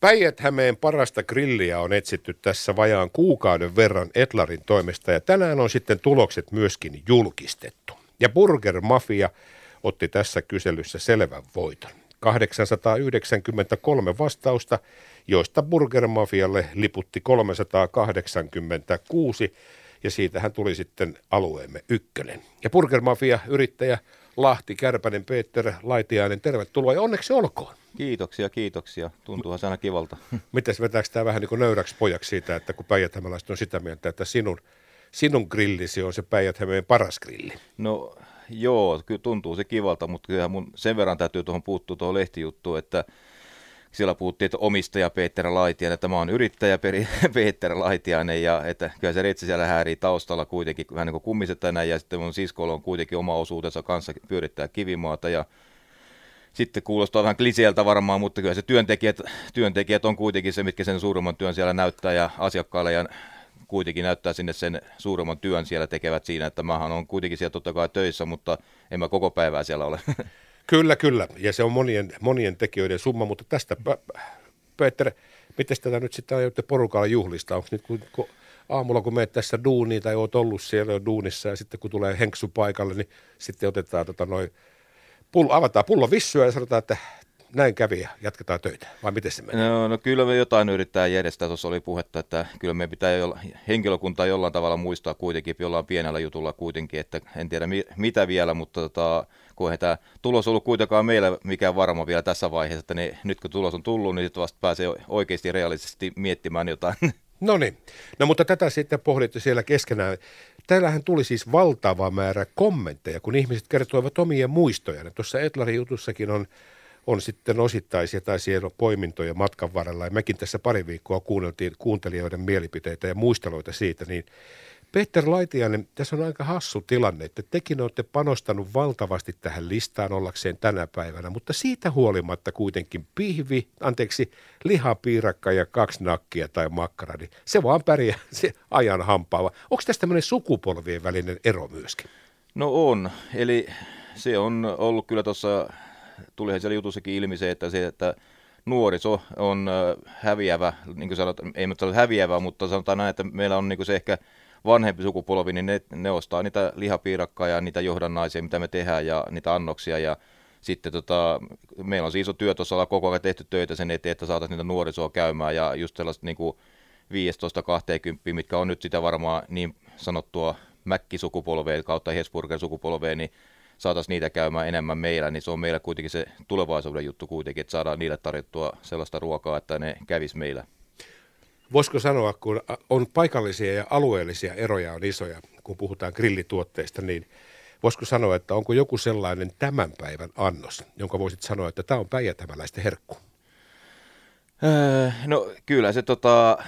Päijät-Hämeen parasta grilliä on etsitty tässä vajaan kuukauden verran Etlarin toimesta ja tänään on sitten tulokset myöskin julkistettu. Ja Burger Mafia otti tässä kyselyssä selvän voiton. 893 vastausta, joista Burger Mafialle liputti 386 ja siitähän tuli sitten alueemme ykkönen. Ja Burger Mafia yrittäjä Lahti Kärpänen Peter Laitiainen, tervetuloa ja onneksi olkoon. Kiitoksia, kiitoksia. Tuntuuhan se aina kivalta. Mites vetääkö tämä vähän niin kuin nöyräksi pojaksi siitä, että kun päijät on sitä mieltä, että sinun, sinun grillisi on se päijät paras grilli? No joo, kyllä tuntuu se kivalta, mutta kyllähän mun sen verran täytyy tuohon puuttua tuohon lehtijuttuun, että siellä puhuttiin, että omistaja Peter Laitiainen, että mä oon yrittäjä Peter Laitiainen ja että kyllä se retsi siellä häärii taustalla kuitenkin vähän niin kuin kummisetänä ja sitten mun siskolla on kuitenkin oma osuutensa kanssa pyörittää kivimaata ja sitten kuulostaa vähän kliseeltä varmaan, mutta kyllä se työntekijät, työntekijät on kuitenkin se, mitkä sen suurimman työn siellä näyttää ja asiakkaalle ja kuitenkin näyttää sinne sen suurimman työn siellä tekevät siinä, että mähän on kuitenkin siellä totta kai töissä, mutta en mä koko päivää siellä ole. Kyllä, kyllä. Ja se on monien, monien tekijöiden summa, mutta tästä, Peter, miten tätä nyt sitten aiotte porukalla juhlista? Onko nyt kun, kun aamulla, kun menet tässä duuniin tai oot ollut siellä jo duunissa ja sitten kun tulee henksu paikalle, niin sitten otetaan tota noin, pullo, avataan pullo vissyä ja sanotaan, että näin kävi ja jatketaan töitä, vai miten se menee? No, no kyllä me jotain yrittää järjestää, tuossa oli puhetta, että kyllä me pitää jolla, henkilökuntaa jollain tavalla muistaa kuitenkin, jollain pienellä jutulla kuitenkin, että en tiedä mi, mitä vielä, mutta tota, kun ei tämä tulos ollut kuitenkaan meillä mikään varma vielä tässä vaiheessa, että ne, nyt kun tulos on tullut, niin sitten vasta pääsee oikeasti realistisesti miettimään jotain. No niin, no mutta tätä sitten pohditte siellä keskenään. Täällähän tuli siis valtava määrä kommentteja, kun ihmiset kertoivat omia muistojaan. Tuossa Etlarin jutussakin on on sitten osittaisia tai siellä poimintoja matkan varrella. Ja mekin tässä pari viikkoa kuunneltiin kuuntelijoiden mielipiteitä ja muisteloita siitä, niin Peter Laitiainen, tässä on aika hassu tilanne, että tekin olette panostanut valtavasti tähän listaan ollakseen tänä päivänä, mutta siitä huolimatta kuitenkin pihvi, anteeksi, lihapiirakka ja kaksi nakkia tai makkara, niin se vaan pärjää se ajan hampaava. Onko tästä tämmöinen sukupolvien välinen ero myöskin? No on, eli se on ollut kyllä tuossa tulihan siellä jutussakin ilmi se, että, se, että nuoriso on häviävä, niin kuin sanot, ei nyt häviävä, mutta sanotaan näin, että meillä on niin kuin se ehkä vanhempi sukupolvi, niin ne, ne ostaa niitä lihapiirakkaa ja niitä johdannaisia, mitä me tehdään ja niitä annoksia. Ja sitten tota, meillä on siis iso työ tuossa koko ajan tehty töitä sen eteen, että saataisiin niitä nuorisoa käymään. Ja just sellaista niin kuin 15-20, mitkä on nyt sitä varmaan niin sanottua Mäkki-sukupolvea kautta Hesburger-sukupolvea, niin saataisiin niitä käymään enemmän meillä, niin se on meillä kuitenkin se tulevaisuuden juttu kuitenkin, että saadaan niille tarjottua sellaista ruokaa, että ne kävis meillä. Voisiko sanoa, kun on paikallisia ja alueellisia eroja on isoja, kun puhutaan grillituotteista, niin voisiko sanoa, että onko joku sellainen tämän päivän annos, jonka voisit sanoa, että tämä on päijätämäläisten herkku? Öö, no kyllä se tota,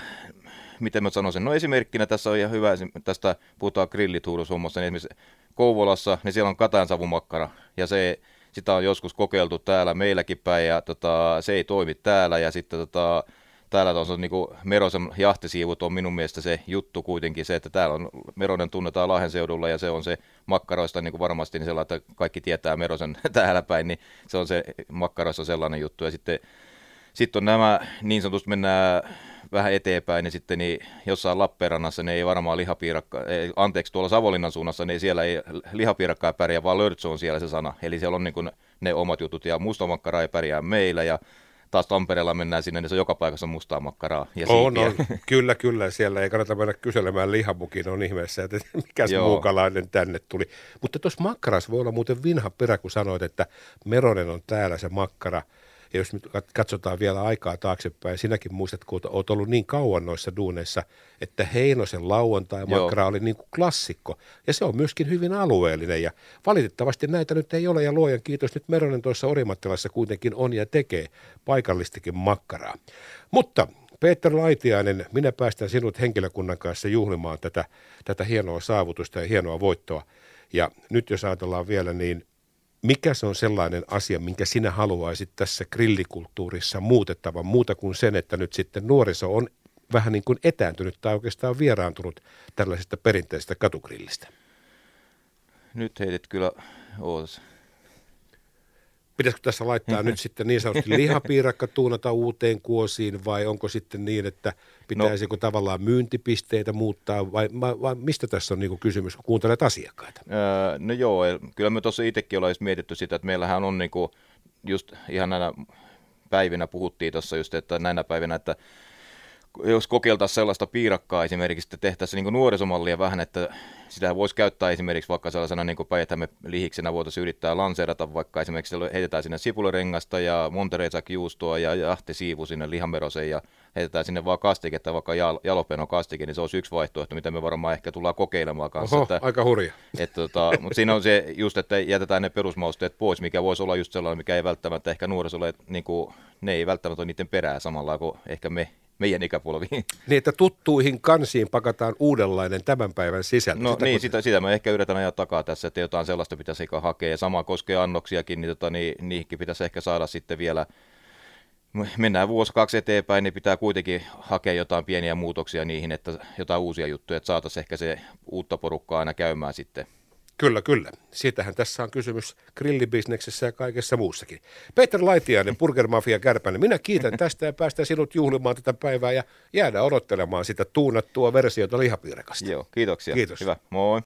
miten mä sanoisin, no esimerkkinä tässä on ihan hyvä, tästä puhutaan grillituurushommassa, niin esimerkiksi Kouvolassa, niin siellä on katajansavumakkara, ja se, sitä on joskus kokeiltu täällä meilläkin päin, ja tota, se ei toimi täällä, ja sitten tota, täällä on se niin kuin Merosen jahtisiivut on minun mielestä se juttu kuitenkin se, että täällä on Meronen tunnetaan Lahden seudulla ja se on se makkaroista niin kuin varmasti niin sellainen, että kaikki tietää Merosen täällä päin, niin se on se makkaroissa sellainen juttu. Ja sitten, sitten on nämä, niin sanotusti mennään vähän eteenpäin, niin sitten niin jossain Lappeenrannassa ne ei varmaan lihapiirakka, ei, anteeksi tuolla Savonlinnan suunnassa, niin siellä ei lihapiirakkaa pärjää, vaan lörtsö on siellä se sana. Eli siellä on niin kuin ne omat jutut ja mustamakkara ei pärjää meillä ja taas Tampereella mennään sinne, niin se on joka paikassa mustaa makkaraa. Ja on, on, kyllä, kyllä. Siellä ei kannata mennä kyselemään lihamukin, on ihmeessä, että mikä se muukalainen tänne tuli. Mutta tuossa makkarassa voi olla muuten vinha perä, kun sanoit, että Meronen on täällä se makkara – ja jos nyt katsotaan vielä aikaa taaksepäin, sinäkin muistat, kun olet ollut niin kauan noissa duuneissa, että Heinosen lauantai makra oli niin kuin klassikko. Ja se on myöskin hyvin alueellinen. Ja valitettavasti näitä nyt ei ole. Ja luojan kiitos, nyt Meronen tuossa Orimattilassa kuitenkin on ja tekee paikallistikin makkaraa. Mutta Peter Laitiainen, minä päästän sinut henkilökunnan kanssa juhlimaan tätä, tätä hienoa saavutusta ja hienoa voittoa. Ja nyt jos ajatellaan vielä, niin mikä se on sellainen asia, minkä sinä haluaisit tässä grillikulttuurissa muutettavan, muuta kuin sen, että nyt sitten nuoriso on vähän niin kuin etääntynyt tai oikeastaan vieraantunut tällaisesta perinteisestä katugrillistä? Nyt heitit kyllä ootas. Pitäisikö tässä laittaa nyt sitten niin sanotusti lihapiirakka tuunata uuteen kuosiin vai onko sitten niin, että pitäisikö no, tavallaan myyntipisteitä muuttaa vai, vai mistä tässä on niin kysymys, kun kuuntelet asiakkaita? Öö, no joo, kyllä me tuossa itsekin ollaan mietitty sitä, että meillähän on niin kuin just ihan näinä päivinä puhuttiin tuossa just, että näinä päivinä, että jos kokeiltaisiin sellaista piirakkaa esimerkiksi, että tehtäisiin niin nuorisomallia vähän, että sitä voisi käyttää esimerkiksi vaikka sellaisena niin päijät lihiksenä voitaisiin yrittää lanseerata, vaikka esimerkiksi heitetään sinne sipulirengasta ja montereysak juustoa ja jahtisiivu sinne lihamerosen ja heitetään sinne vaan kastiketta, vaikka jal- jalopeno kastike, niin se olisi yksi vaihtoehto, mitä me varmaan ehkä tullaan kokeilemaan kanssa. Oho, että, aika hurja. Että, tota, mutta siinä on se just, että jätetään ne perusmausteet pois, mikä voisi olla just sellainen, mikä ei välttämättä ehkä nuorisolle, niin kuin, ne ei välttämättä ole niiden perää samalla kuin ehkä me meidän ikäpolviin. Niin, että tuttuihin kansiin pakataan uudenlainen tämän päivän sisältö. No sitä, niin, sitä, sitä mä ehkä yritän ajaa takaa tässä, että jotain sellaista pitäisi ehkä hakea. Ja sama koskee annoksiakin, niin, tota, niin niihinkin pitäisi ehkä saada sitten vielä, mennään vuosi kaksi eteenpäin, niin pitää kuitenkin hakea jotain pieniä muutoksia niihin, että jotain uusia juttuja, että saataisiin ehkä se uutta porukkaa aina käymään sitten Kyllä, kyllä. Siitähän tässä on kysymys grillibisneksessä ja kaikessa muussakin. Peter Laitiainen, Burger Mafia Kärpänen, minä kiitän tästä ja päästään sinut juhlimaan tätä päivää ja jäädä odottelemaan sitä tuunattua versiota lihapiirakasta. Joo, kiitoksia. Kiitos. Hyvä, moi.